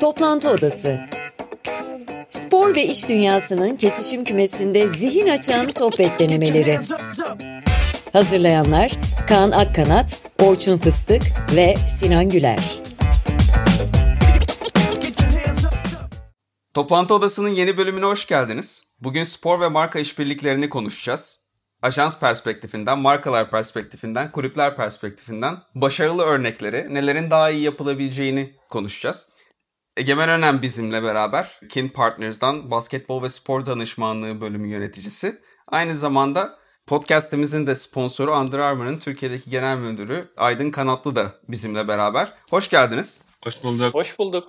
Toplantı Odası Spor ve iş dünyasının kesişim kümesinde zihin açan sohbet denemeleri. Hazırlayanlar Kaan Akkanat, Orçun Fıstık ve Sinan Güler. Toplantı Odası'nın yeni bölümüne hoş geldiniz. Bugün spor ve marka işbirliklerini konuşacağız ajans perspektifinden, markalar perspektifinden, kulüpler perspektifinden başarılı örnekleri, nelerin daha iyi yapılabileceğini konuşacağız. Egemen Önem bizimle beraber Kin Partners'dan basketbol ve spor danışmanlığı bölümü yöneticisi. Aynı zamanda podcast'imizin de sponsoru Under Armour'ın Türkiye'deki genel müdürü Aydın Kanatlı da bizimle beraber. Hoş geldiniz. Hoş bulduk. Hoş bulduk.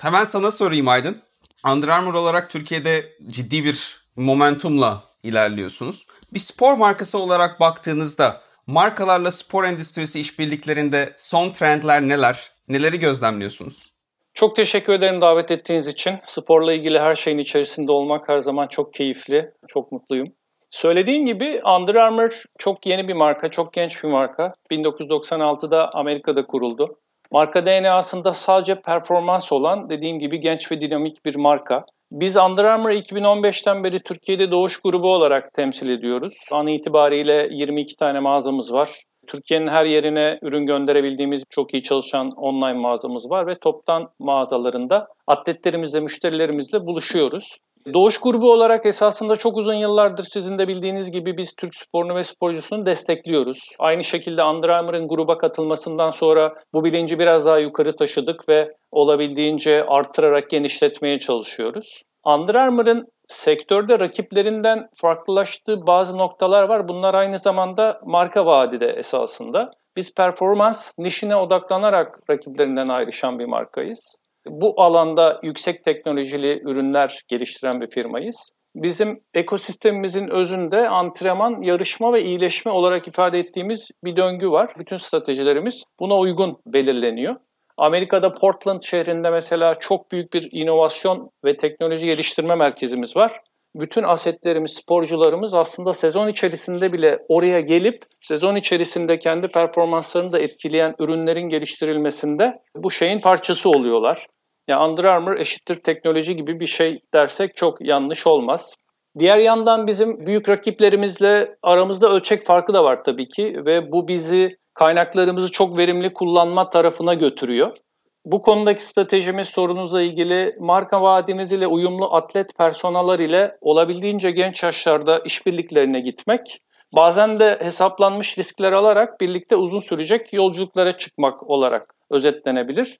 Hemen sana sorayım Aydın. Under Armour olarak Türkiye'de ciddi bir momentumla ilerliyorsunuz. Bir spor markası olarak baktığınızda markalarla spor endüstrisi işbirliklerinde son trendler neler? Neleri gözlemliyorsunuz? Çok teşekkür ederim davet ettiğiniz için. Sporla ilgili her şeyin içerisinde olmak her zaman çok keyifli, çok mutluyum. Söylediğin gibi Under Armour çok yeni bir marka, çok genç bir marka. 1996'da Amerika'da kuruldu. Marka DNA'sında sadece performans olan dediğim gibi genç ve dinamik bir marka. Biz Under Armour'ı 2015'ten beri Türkiye'de doğuş grubu olarak temsil ediyoruz. An itibariyle 22 tane mağazamız var. Türkiye'nin her yerine ürün gönderebildiğimiz çok iyi çalışan online mağazamız var ve toptan mağazalarında atletlerimizle, müşterilerimizle buluşuyoruz. Doğuş grubu olarak esasında çok uzun yıllardır sizin de bildiğiniz gibi biz Türk sporunu ve sporcusunu destekliyoruz. Aynı şekilde Under Armour'ın gruba katılmasından sonra bu bilinci biraz daha yukarı taşıdık ve olabildiğince arttırarak genişletmeye çalışıyoruz. Under Armour'ın sektörde rakiplerinden farklılaştığı bazı noktalar var. Bunlar aynı zamanda marka vadide esasında. Biz performans nişine odaklanarak rakiplerinden ayrışan bir markayız. Bu alanda yüksek teknolojili ürünler geliştiren bir firmayız. Bizim ekosistemimizin özünde antrenman, yarışma ve iyileşme olarak ifade ettiğimiz bir döngü var. Bütün stratejilerimiz buna uygun belirleniyor. Amerika'da Portland şehrinde mesela çok büyük bir inovasyon ve teknoloji geliştirme merkezimiz var. Bütün asetlerimiz, sporcularımız aslında sezon içerisinde bile oraya gelip sezon içerisinde kendi performanslarını da etkileyen ürünlerin geliştirilmesinde bu şeyin parçası oluyorlar. Yani Under Armour eşittir teknoloji gibi bir şey dersek çok yanlış olmaz. Diğer yandan bizim büyük rakiplerimizle aramızda ölçek farkı da var tabii ki ve bu bizi kaynaklarımızı çok verimli kullanma tarafına götürüyor. Bu konudaki stratejimiz sorunuzla ilgili marka vaadimiz ile uyumlu atlet personalar ile olabildiğince genç yaşlarda işbirliklerine gitmek, bazen de hesaplanmış riskler alarak birlikte uzun sürecek yolculuklara çıkmak olarak özetlenebilir.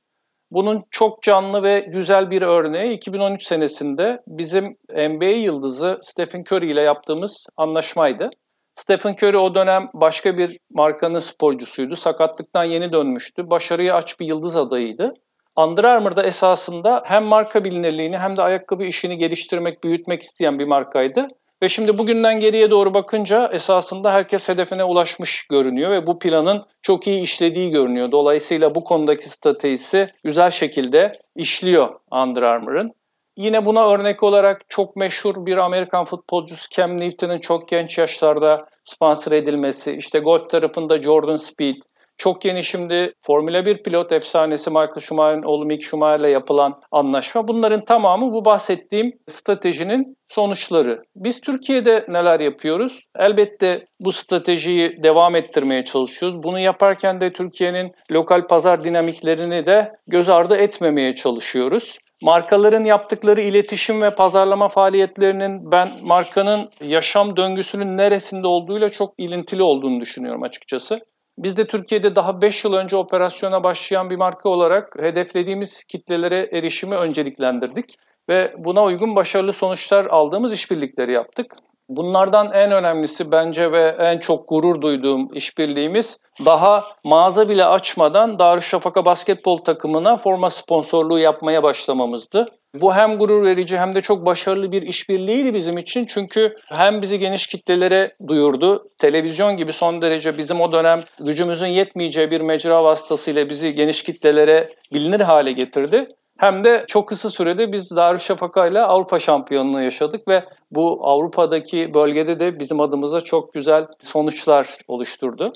Bunun çok canlı ve güzel bir örneği 2013 senesinde bizim NBA yıldızı Stephen Curry ile yaptığımız anlaşmaydı. Stephen Curry o dönem başka bir markanın sporcusuydu. Sakatlıktan yeni dönmüştü. Başarıya aç bir yıldız adayıydı. Under Armour'da esasında hem marka bilinirliğini hem de ayakkabı işini geliştirmek, büyütmek isteyen bir markaydı. Ve şimdi bugünden geriye doğru bakınca esasında herkes hedefine ulaşmış görünüyor ve bu planın çok iyi işlediği görünüyor. Dolayısıyla bu konudaki stratejisi güzel şekilde işliyor Under Armour'ın. Yine buna örnek olarak çok meşhur bir Amerikan futbolcusu Cam Newton'ın çok genç yaşlarda sponsor edilmesi, işte golf tarafında Jordan Speed, çok yeni şimdi Formula 1 pilot efsanesi Michael Schumacher'in oğlu Mick Schumacher'le yapılan anlaşma. Bunların tamamı bu bahsettiğim stratejinin sonuçları. Biz Türkiye'de neler yapıyoruz? Elbette bu stratejiyi devam ettirmeye çalışıyoruz. Bunu yaparken de Türkiye'nin lokal pazar dinamiklerini de göz ardı etmemeye çalışıyoruz. Markaların yaptıkları iletişim ve pazarlama faaliyetlerinin ben markanın yaşam döngüsünün neresinde olduğuyla çok ilintili olduğunu düşünüyorum açıkçası. Biz de Türkiye'de daha 5 yıl önce operasyona başlayan bir marka olarak hedeflediğimiz kitlelere erişimi önceliklendirdik ve buna uygun başarılı sonuçlar aldığımız işbirlikleri yaptık. Bunlardan en önemlisi bence ve en çok gurur duyduğum işbirliğimiz daha mağaza bile açmadan Darüşşafaka basketbol takımına forma sponsorluğu yapmaya başlamamızdı. Bu hem gurur verici hem de çok başarılı bir işbirliğiydi bizim için. Çünkü hem bizi geniş kitlelere duyurdu. Televizyon gibi son derece bizim o dönem gücümüzün yetmeyeceği bir mecra vasıtasıyla bizi geniş kitlelere bilinir hale getirdi. Hem de çok kısa sürede biz Darüşşafaka ile Avrupa şampiyonluğu yaşadık ve bu Avrupa'daki bölgede de bizim adımıza çok güzel sonuçlar oluşturdu.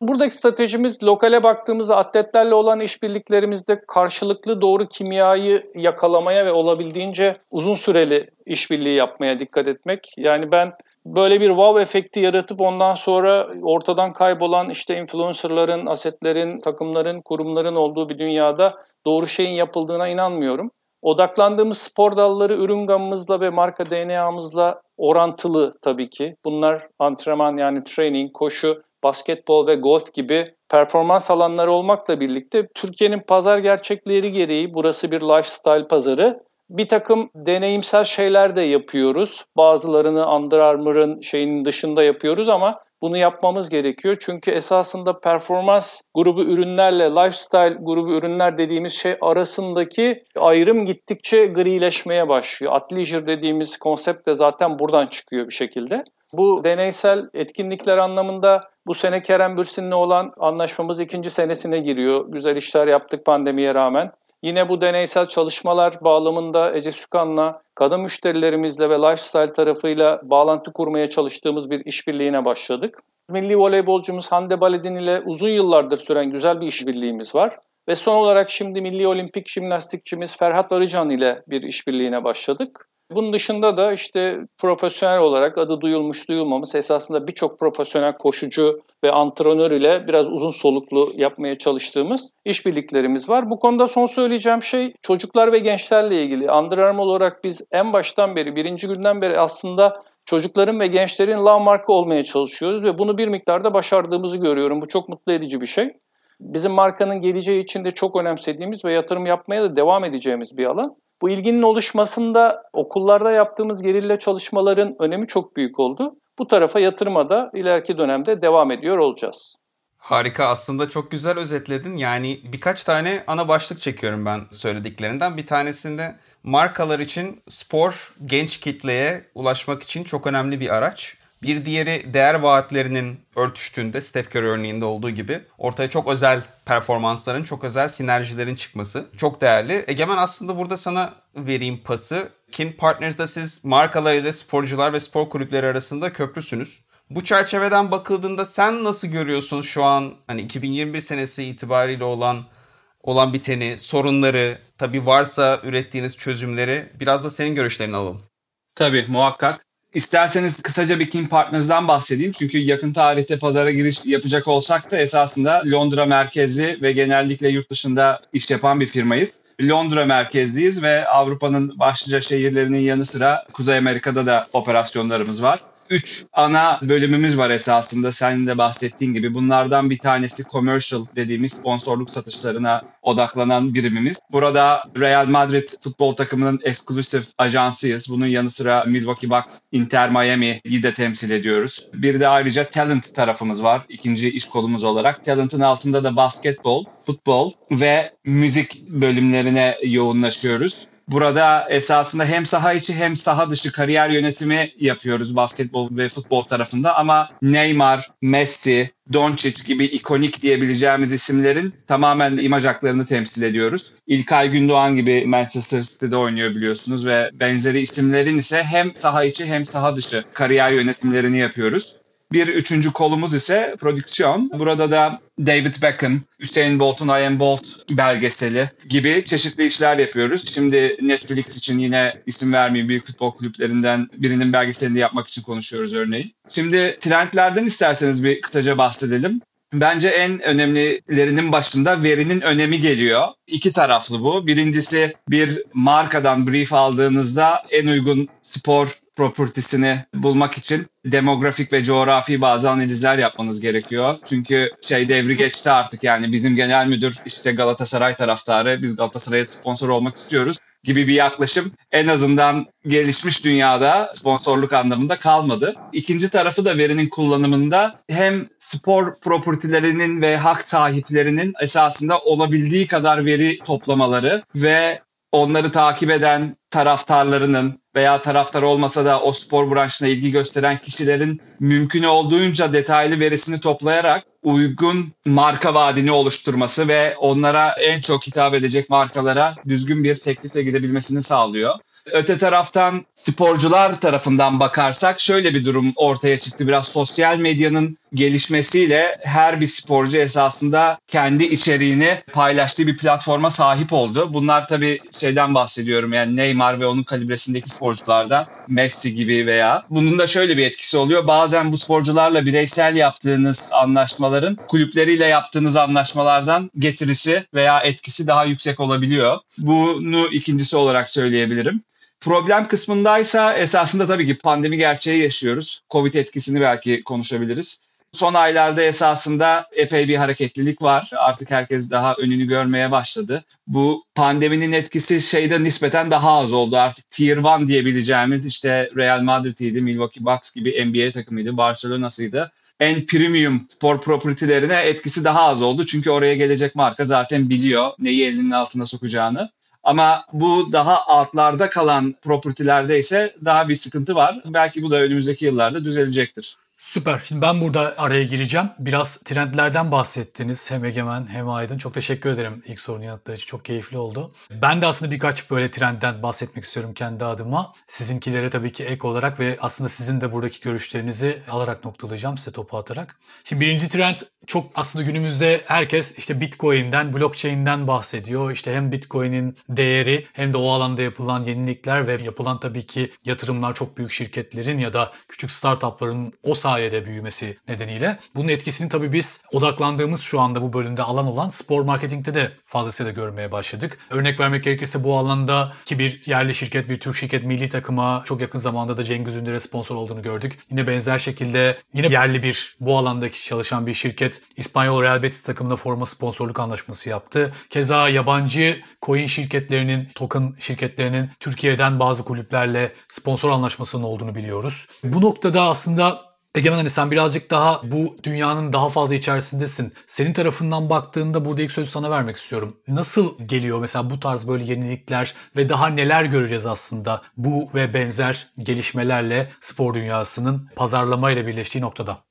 Buradaki stratejimiz lokale baktığımızda atletlerle olan işbirliklerimizde karşılıklı doğru kimyayı yakalamaya ve olabildiğince uzun süreli işbirliği yapmaya dikkat etmek. Yani ben böyle bir wow efekti yaratıp ondan sonra ortadan kaybolan işte influencerların, asetlerin, takımların, kurumların olduğu bir dünyada doğru şeyin yapıldığına inanmıyorum. Odaklandığımız spor dalları ürün gamımızla ve marka DNA'mızla orantılı tabii ki. Bunlar antrenman yani training, koşu, basketbol ve golf gibi performans alanları olmakla birlikte Türkiye'nin pazar gerçekleri gereği burası bir lifestyle pazarı. Bir takım deneyimsel şeyler de yapıyoruz. Bazılarını Under Armour'ın şeyinin dışında yapıyoruz ama bunu yapmamız gerekiyor. Çünkü esasında performans grubu ürünlerle lifestyle grubu ürünler dediğimiz şey arasındaki ayrım gittikçe grileşmeye başlıyor. Athleisure dediğimiz konsept de zaten buradan çıkıyor bir şekilde. Bu deneysel etkinlikler anlamında bu sene Kerem Bürsin'le olan anlaşmamız ikinci senesine giriyor. Güzel işler yaptık pandemiye rağmen. Yine bu deneysel çalışmalar bağlamında Ece Sükan'la kadın müşterilerimizle ve lifestyle tarafıyla bağlantı kurmaya çalıştığımız bir işbirliğine başladık. Milli voleybolcumuz Hande Baledin ile uzun yıllardır süren güzel bir işbirliğimiz var. Ve son olarak şimdi milli olimpik jimnastikçimiz Ferhat Arıcan ile bir işbirliğine başladık. Bunun dışında da işte profesyonel olarak adı duyulmuş duyulmamış esasında birçok profesyonel koşucu ve antrenör ile biraz uzun soluklu yapmaya çalıştığımız işbirliklerimiz var. Bu konuda son söyleyeceğim şey çocuklar ve gençlerle ilgili. Under Armour olarak biz en baştan beri, birinci günden beri aslında çocukların ve gençlerin lav marka olmaya çalışıyoruz ve bunu bir miktarda başardığımızı görüyorum. Bu çok mutlu edici bir şey. Bizim markanın geleceği için de çok önemsediğimiz ve yatırım yapmaya da devam edeceğimiz bir alan. Bu ilginin oluşmasında okullarda yaptığımız gerilla çalışmaların önemi çok büyük oldu. Bu tarafa yatırıma da ileriki dönemde devam ediyor olacağız. Harika aslında çok güzel özetledin. Yani birkaç tane ana başlık çekiyorum ben söylediklerinden. Bir tanesinde markalar için spor genç kitleye ulaşmak için çok önemli bir araç. Bir diğeri değer vaatlerinin örtüştüğünde Steph Curry örneğinde olduğu gibi ortaya çok özel performansların, çok özel sinerjilerin çıkması çok değerli. Egemen aslında burada sana vereyim pası. Kin Partners'da siz markalar ile sporcular ve spor kulüpleri arasında köprüsünüz. Bu çerçeveden bakıldığında sen nasıl görüyorsun şu an hani 2021 senesi itibariyle olan olan biteni, sorunları, tabii varsa ürettiğiniz çözümleri biraz da senin görüşlerini alalım. Tabii muhakkak. İsterseniz kısaca bir King Partners'dan bahsedeyim. Çünkü yakın tarihte pazara giriş yapacak olsak da esasında Londra merkezli ve genellikle yurt dışında iş yapan bir firmayız. Londra merkezliyiz ve Avrupa'nın başlıca şehirlerinin yanı sıra Kuzey Amerika'da da operasyonlarımız var. Üç ana bölümümüz var esasında senin de bahsettiğin gibi. Bunlardan bir tanesi commercial dediğimiz sponsorluk satışlarına odaklanan birimimiz. Burada Real Madrid futbol takımının eksklusif ajansıyız. Bunun yanı sıra Milwaukee Bucks, Inter Miami'yi de temsil ediyoruz. Bir de ayrıca talent tarafımız var. ikinci iş kolumuz olarak. Talent'ın altında da basketbol, futbol ve müzik bölümlerine yoğunlaşıyoruz. Burada esasında hem saha içi hem saha dışı kariyer yönetimi yapıyoruz basketbol ve futbol tarafında ama Neymar, Messi, Doncic gibi ikonik diyebileceğimiz isimlerin tamamen imaj haklarını temsil ediyoruz. İlkay Gündoğan gibi Manchester City'de oynuyor biliyorsunuz ve benzeri isimlerin ise hem saha içi hem saha dışı kariyer yönetimlerini yapıyoruz. Bir üçüncü kolumuz ise prodüksiyon. Burada da David Beckham, Hüseyin Bolt'un I Am Bolt belgeseli gibi çeşitli işler yapıyoruz. Şimdi Netflix için yine isim vermeyeyim büyük futbol kulüplerinden birinin belgeselini yapmak için konuşuyoruz örneğin. Şimdi trendlerden isterseniz bir kısaca bahsedelim. Bence en önemlilerinin başında verinin önemi geliyor. İki taraflı bu. Birincisi bir markadan brief aldığınızda en uygun spor propertisini bulmak için demografik ve coğrafi bazı analizler yapmanız gerekiyor. Çünkü şey devri geçti artık yani bizim genel müdür işte Galatasaray taraftarı biz Galatasaray'a sponsor olmak istiyoruz gibi bir yaklaşım en azından gelişmiş dünyada sponsorluk anlamında kalmadı. İkinci tarafı da verinin kullanımında hem spor propertilerinin ve hak sahiplerinin esasında olabildiği kadar veri toplamaları ve onları takip eden taraftarlarının veya taraftar olmasa da o spor branşına ilgi gösteren kişilerin mümkün olduğunca detaylı verisini toplayarak uygun marka vaadini oluşturması ve onlara en çok hitap edecek markalara düzgün bir teklifle gidebilmesini sağlıyor. Öte taraftan sporcular tarafından bakarsak şöyle bir durum ortaya çıktı. Biraz sosyal medyanın gelişmesiyle her bir sporcu esasında kendi içeriğini paylaştığı bir platforma sahip oldu. Bunlar tabii şeyden bahsediyorum yani Neymar ve onun kalibresindeki sporculardan Messi gibi veya bunun da şöyle bir etkisi oluyor. Bazen bu sporcularla bireysel yaptığınız anlaşmaların kulüpleriyle yaptığınız anlaşmalardan getirisi veya etkisi daha yüksek olabiliyor. Bunu ikincisi olarak söyleyebilirim. Problem kısmındaysa esasında tabii ki pandemi gerçeği yaşıyoruz. Covid etkisini belki konuşabiliriz. Son aylarda esasında epey bir hareketlilik var. Artık herkes daha önünü görmeye başladı. Bu pandeminin etkisi şeyde nispeten daha az oldu. Artık Tier 1 diyebileceğimiz işte Real Madrid'iydi, Milwaukee Bucks gibi NBA takımıydı, Barcelona'sıydı. En premium spor property'lerine etkisi daha az oldu. Çünkü oraya gelecek marka zaten biliyor neyi elinin altına sokacağını. Ama bu daha altlarda kalan propertilerde ise daha bir sıkıntı var. Belki bu da önümüzdeki yıllarda düzelecektir. Süper. Şimdi ben burada araya gireceğim. Biraz trendlerden bahsettiniz. Hem Egemen hem Aydın. Çok teşekkür ederim ilk sorunu yanıtlayıcı. Çok keyifli oldu. Ben de aslında birkaç böyle trendden bahsetmek istiyorum kendi adıma. Sizinkilere tabii ki ek olarak ve aslında sizin de buradaki görüşlerinizi alarak noktalayacağım size topu atarak. Şimdi birinci trend çok aslında günümüzde herkes işte Bitcoin'den, blockchain'den bahsediyor. İşte hem Bitcoin'in değeri hem de o alanda yapılan yenilikler ve yapılan tabii ki yatırımlar çok büyük şirketlerin ya da küçük startupların o sayede büyümesi nedeniyle. Bunun etkisini tabii biz odaklandığımız şu anda bu bölümde alan olan spor marketingte de fazlasıyla görmeye başladık. Örnek vermek gerekirse bu alanda ki bir yerli şirket, bir Türk şirket milli takıma çok yakın zamanda da Cengiz Ünder'e sponsor olduğunu gördük. Yine benzer şekilde yine yerli bir bu alandaki çalışan bir şirket İspanyol Real Betis takımına forma sponsorluk anlaşması yaptı. Keza yabancı coin şirketlerinin, token şirketlerinin Türkiye'den bazı kulüplerle sponsor anlaşmasının olduğunu biliyoruz. Bu noktada aslında Egemen hani sen birazcık daha bu dünyanın daha fazla içerisindesin. Senin tarafından baktığında burada ilk sözü sana vermek istiyorum. Nasıl geliyor mesela bu tarz böyle yenilikler ve daha neler göreceğiz aslında bu ve benzer gelişmelerle spor dünyasının pazarlamayla birleştiği noktada?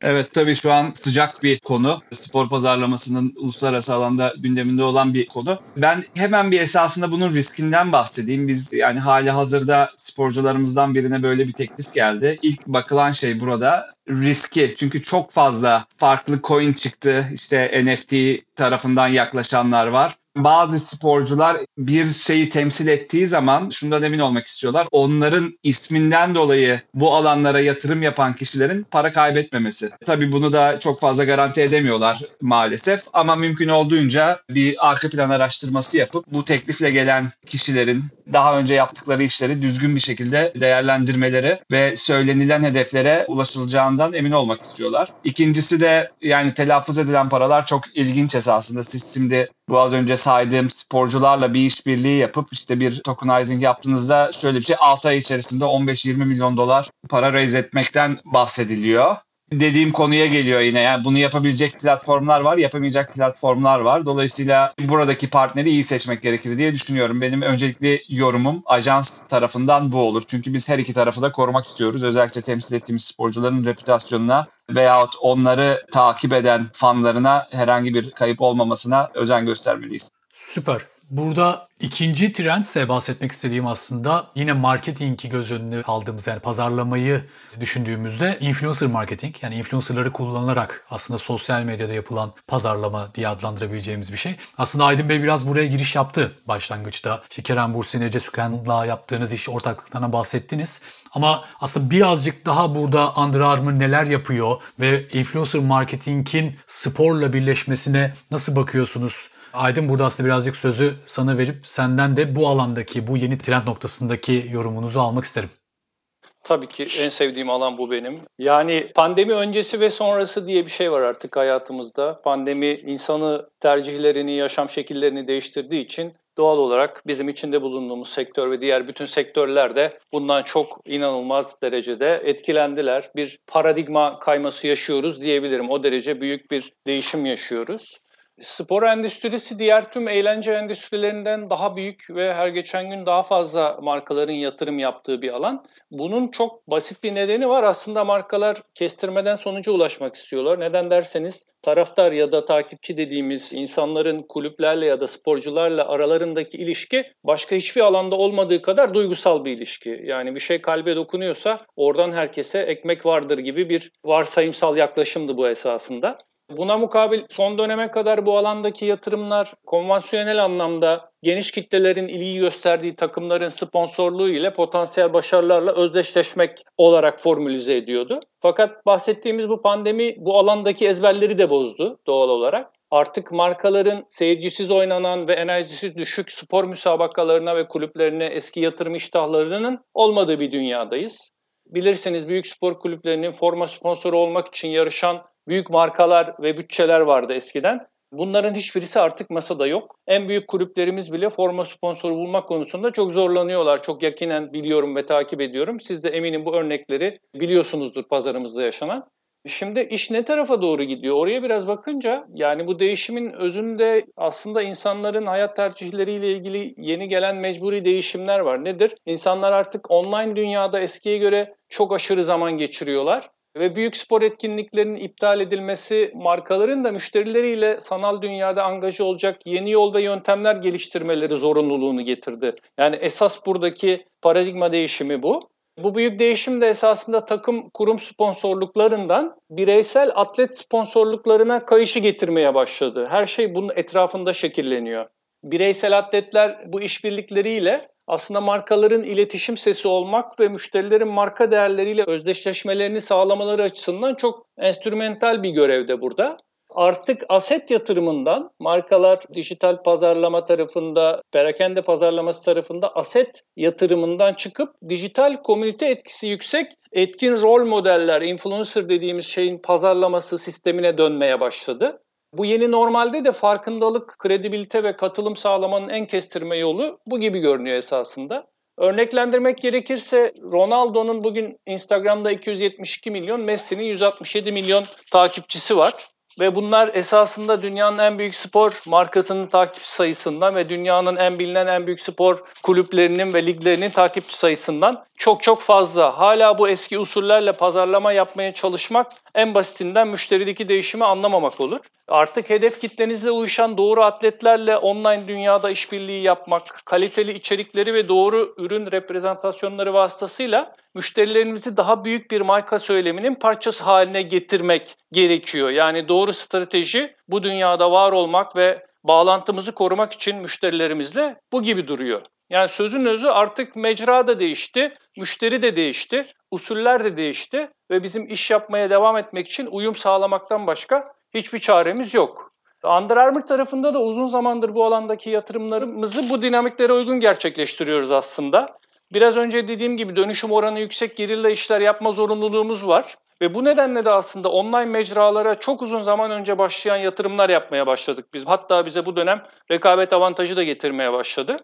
Evet tabii şu an sıcak bir konu. Spor pazarlamasının uluslararası alanda gündeminde olan bir konu. Ben hemen bir esasında bunun riskinden bahsedeyim. Biz yani hali hazırda sporcularımızdan birine böyle bir teklif geldi. İlk bakılan şey burada riski. Çünkü çok fazla farklı coin çıktı. İşte NFT tarafından yaklaşanlar var bazı sporcular bir şeyi temsil ettiği zaman şundan emin olmak istiyorlar. Onların isminden dolayı bu alanlara yatırım yapan kişilerin para kaybetmemesi. Tabii bunu da çok fazla garanti edemiyorlar maalesef ama mümkün olduğunca bir arka plan araştırması yapıp bu teklifle gelen kişilerin daha önce yaptıkları işleri düzgün bir şekilde değerlendirmeleri ve söylenilen hedeflere ulaşılacağından emin olmak istiyorlar. İkincisi de yani telaffuz edilen paralar çok ilginç esasında. Siz şimdi bu az önce saydığım sporcularla bir işbirliği yapıp işte bir tokenizing yaptığınızda şöyle bir şey 6 ay içerisinde 15-20 milyon dolar para raise etmekten bahsediliyor dediğim konuya geliyor yine. Yani bunu yapabilecek platformlar var, yapamayacak platformlar var. Dolayısıyla buradaki partneri iyi seçmek gerekir diye düşünüyorum. Benim öncelikli yorumum ajans tarafından bu olur. Çünkü biz her iki tarafı da korumak istiyoruz. Özellikle temsil ettiğimiz sporcuların reputasyonuna veyahut onları takip eden fanlarına herhangi bir kayıp olmamasına özen göstermeliyiz. Süper. Burada ikinci trend ise bahsetmek istediğim aslında yine marketingi göz önüne aldığımız yani pazarlamayı düşündüğümüzde influencer marketing yani influencerları kullanarak aslında sosyal medyada yapılan pazarlama diye adlandırabileceğimiz bir şey. Aslında Aydın Bey biraz buraya giriş yaptı başlangıçta. İşte Kerem Bursin, Ece Süken'la yaptığınız iş ortaklıklarına bahsettiniz. Ama aslında birazcık daha burada Under Armour neler yapıyor ve influencer marketingin sporla birleşmesine nasıl bakıyorsunuz? Aydın burada aslında birazcık sözü sana verip senden de bu alandaki, bu yeni trend noktasındaki yorumunuzu almak isterim. Tabii ki en sevdiğim alan bu benim. Yani pandemi öncesi ve sonrası diye bir şey var artık hayatımızda. Pandemi insanı tercihlerini, yaşam şekillerini değiştirdiği için doğal olarak bizim içinde bulunduğumuz sektör ve diğer bütün sektörler de bundan çok inanılmaz derecede etkilendiler. Bir paradigma kayması yaşıyoruz diyebilirim. O derece büyük bir değişim yaşıyoruz. Spor endüstrisi diğer tüm eğlence endüstrilerinden daha büyük ve her geçen gün daha fazla markaların yatırım yaptığı bir alan. Bunun çok basit bir nedeni var. Aslında markalar kestirmeden sonuca ulaşmak istiyorlar. Neden derseniz taraftar ya da takipçi dediğimiz insanların kulüplerle ya da sporcularla aralarındaki ilişki başka hiçbir alanda olmadığı kadar duygusal bir ilişki. Yani bir şey kalbe dokunuyorsa oradan herkese ekmek vardır gibi bir varsayımsal yaklaşımdı bu esasında. Buna mukabil son döneme kadar bu alandaki yatırımlar konvansiyonel anlamda geniş kitlelerin ilgi gösterdiği takımların sponsorluğu ile potansiyel başarılarla özdeşleşmek olarak formülize ediyordu. Fakat bahsettiğimiz bu pandemi bu alandaki ezberleri de bozdu doğal olarak. Artık markaların seyircisiz oynanan ve enerjisi düşük spor müsabakalarına ve kulüplerine eski yatırım iştahlarının olmadığı bir dünyadayız. Bilirsiniz büyük spor kulüplerinin forma sponsoru olmak için yarışan büyük markalar ve bütçeler vardı eskiden. Bunların hiçbirisi artık masada yok. En büyük kulüplerimiz bile forma sponsoru bulmak konusunda çok zorlanıyorlar. Çok yakinen biliyorum ve takip ediyorum. Siz de eminim bu örnekleri biliyorsunuzdur pazarımızda yaşanan. Şimdi iş ne tarafa doğru gidiyor? Oraya biraz bakınca yani bu değişimin özünde aslında insanların hayat tercihleriyle ilgili yeni gelen mecburi değişimler var. Nedir? İnsanlar artık online dünyada eskiye göre çok aşırı zaman geçiriyorlar ve büyük spor etkinliklerinin iptal edilmesi markaların da müşterileriyle sanal dünyada angaja olacak yeni yol ve yöntemler geliştirmeleri zorunluluğunu getirdi. Yani esas buradaki paradigma değişimi bu. Bu büyük değişim de esasında takım kurum sponsorluklarından bireysel atlet sponsorluklarına kayışı getirmeye başladı. Her şey bunun etrafında şekilleniyor. Bireysel atletler bu işbirlikleriyle aslında markaların iletişim sesi olmak ve müşterilerin marka değerleriyle özdeşleşmelerini sağlamaları açısından çok enstrümental bir görevde burada. Artık aset yatırımından markalar dijital pazarlama tarafında, perakende pazarlaması tarafında aset yatırımından çıkıp dijital komünite etkisi yüksek etkin rol modeller, influencer dediğimiz şeyin pazarlaması sistemine dönmeye başladı. Bu yeni normalde de farkındalık, kredibilite ve katılım sağlamanın en kestirme yolu bu gibi görünüyor esasında. Örneklendirmek gerekirse Ronaldo'nun bugün Instagram'da 272 milyon, Messi'nin 167 milyon takipçisi var. Ve bunlar esasında dünyanın en büyük spor markasının takipçi sayısından ve dünyanın en bilinen en büyük spor kulüplerinin ve liglerinin takipçi sayısından çok çok fazla. Hala bu eski usullerle pazarlama yapmaya çalışmak en basitinden müşterideki değişimi anlamamak olur. Artık hedef kitlenizle uyuşan doğru atletlerle online dünyada işbirliği yapmak, kaliteli içerikleri ve doğru ürün reprezentasyonları vasıtasıyla müşterilerimizi daha büyük bir marka söyleminin parçası haline getirmek gerekiyor. Yani doğru strateji bu dünyada var olmak ve bağlantımızı korumak için müşterilerimizle bu gibi duruyor. Yani sözün özü artık mecra da değişti, müşteri de değişti, usuller de değişti ve bizim iş yapmaya devam etmek için uyum sağlamaktan başka hiçbir çaremiz yok. Under Armour tarafında da uzun zamandır bu alandaki yatırımlarımızı bu dinamiklere uygun gerçekleştiriyoruz aslında. Biraz önce dediğim gibi dönüşüm oranı yüksek gerilla işler yapma zorunluluğumuz var. Ve bu nedenle de aslında online mecralara çok uzun zaman önce başlayan yatırımlar yapmaya başladık biz. Hatta bize bu dönem rekabet avantajı da getirmeye başladı.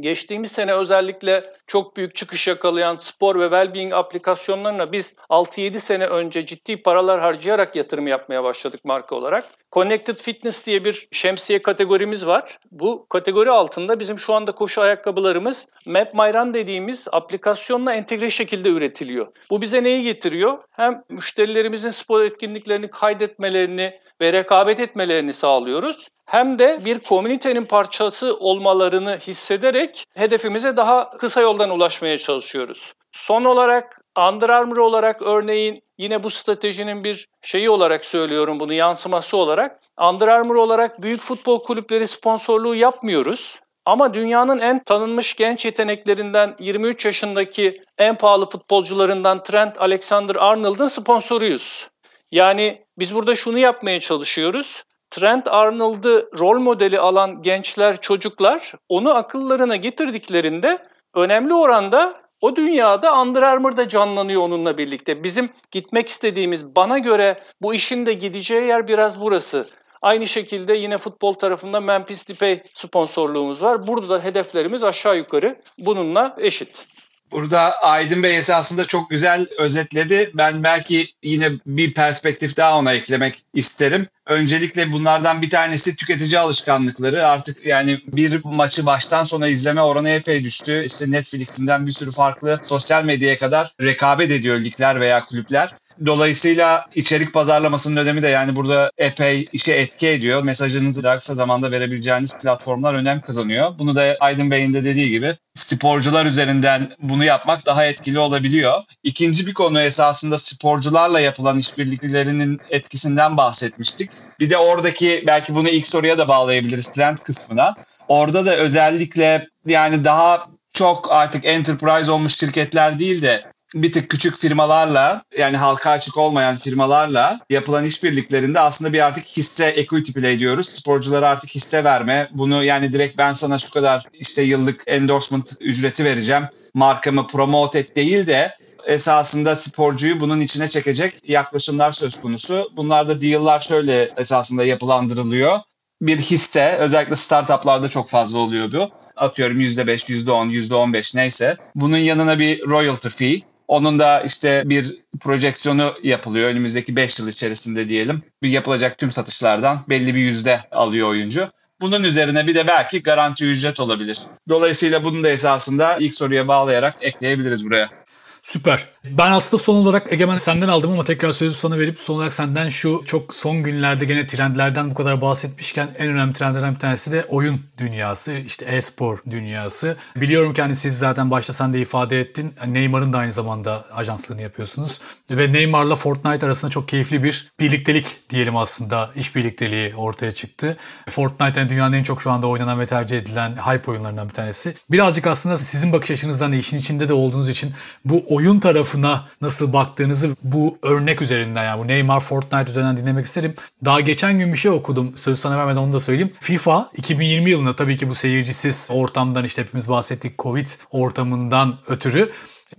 Geçtiğimiz sene özellikle çok büyük çıkış yakalayan spor ve well-being aplikasyonlarına biz 6-7 sene önce ciddi paralar harcayarak yatırım yapmaya başladık marka olarak. Connected Fitness diye bir şemsiye kategorimiz var. Bu kategori altında bizim şu anda koşu ayakkabılarımız Map My Run dediğimiz aplikasyonla entegre şekilde üretiliyor. Bu bize neyi getiriyor? Hem müşterilerimizin spor etkinliklerini kaydetmelerini ve rekabet etmelerini sağlıyoruz hem de bir komünitenin parçası olmalarını hissederek hedefimize daha kısa yoldan ulaşmaya çalışıyoruz. Son olarak Under Armour olarak örneğin yine bu stratejinin bir şeyi olarak söylüyorum bunu yansıması olarak. Under Armour olarak büyük futbol kulüpleri sponsorluğu yapmıyoruz. Ama dünyanın en tanınmış genç yeteneklerinden 23 yaşındaki en pahalı futbolcularından Trent Alexander-Arnold'un sponsoruyuz. Yani biz burada şunu yapmaya çalışıyoruz. Trent Arnold'ı rol modeli alan gençler, çocuklar onu akıllarına getirdiklerinde önemli oranda o dünyada Under Armour'da canlanıyor onunla birlikte. Bizim gitmek istediğimiz, bana göre bu işin de gideceği yer biraz burası. Aynı şekilde yine futbol tarafında Memphis Depay sponsorluğumuz var. Burada da hedeflerimiz aşağı yukarı bununla eşit. Burada Aydın Bey esasında çok güzel özetledi. Ben belki yine bir perspektif daha ona eklemek isterim. Öncelikle bunlardan bir tanesi tüketici alışkanlıkları. Artık yani bir maçı baştan sona izleme oranı epey düştü. İşte Netflix'inden bir sürü farklı sosyal medyaya kadar rekabet ediyor ligler veya kulüpler. Dolayısıyla içerik pazarlamasının önemi de yani burada epey işe etki ediyor. Mesajınızı daha kısa zamanda verebileceğiniz platformlar önem kazanıyor. Bunu da Aydın Bey'in de dediği gibi sporcular üzerinden bunu yapmak daha etkili olabiliyor. İkinci bir konu esasında sporcularla yapılan işbirliklerinin etkisinden bahsetmiştik. Bir de oradaki belki bunu ilk soruya da bağlayabiliriz trend kısmına. Orada da özellikle yani daha çok artık enterprise olmuş şirketler değil de bir tık küçük firmalarla yani halka açık olmayan firmalarla yapılan işbirliklerinde aslında bir artık hisse equity play diyoruz. Sporculara artık hisse verme. Bunu yani direkt ben sana şu kadar işte yıllık endorsement ücreti vereceğim. Markamı promote et değil de esasında sporcuyu bunun içine çekecek yaklaşımlar söz konusu. Bunlarda deal'lar şöyle esasında yapılandırılıyor. Bir hisse özellikle startuplarda çok fazla oluyor bu. Atıyorum %5, %10, %15 neyse. Bunun yanına bir royalty fee onun da işte bir projeksiyonu yapılıyor önümüzdeki 5 yıl içerisinde diyelim. Bir yapılacak tüm satışlardan belli bir yüzde alıyor oyuncu. Bunun üzerine bir de belki garanti ücret olabilir. Dolayısıyla bunu da esasında ilk soruya bağlayarak ekleyebiliriz buraya. Süper. Ben aslında son olarak Egemen senden aldım ama tekrar sözü sana verip son olarak senden şu çok son günlerde gene trendlerden bu kadar bahsetmişken en önemli trendlerden bir tanesi de oyun dünyası. işte e-spor dünyası. Biliyorum ki hani siz zaten başta sen de ifade ettin. Neymar'ın da aynı zamanda ajanslığını yapıyorsunuz. Ve Neymar'la Fortnite arasında çok keyifli bir birliktelik diyelim aslında. iş birlikteliği ortaya çıktı. Fortnite yani dünyanın en çok şu anda oynanan ve tercih edilen hype oyunlarından bir tanesi. Birazcık aslında sizin bakış açınızdan da işin içinde de olduğunuz için bu oyun tarafına nasıl baktığınızı bu örnek üzerinden yani bu Neymar Fortnite üzerinden dinlemek isterim. Daha geçen gün bir şey okudum. Sözü sana vermeden onu da söyleyeyim. FIFA 2020 yılında tabii ki bu seyircisiz ortamdan işte hepimiz bahsettik Covid ortamından ötürü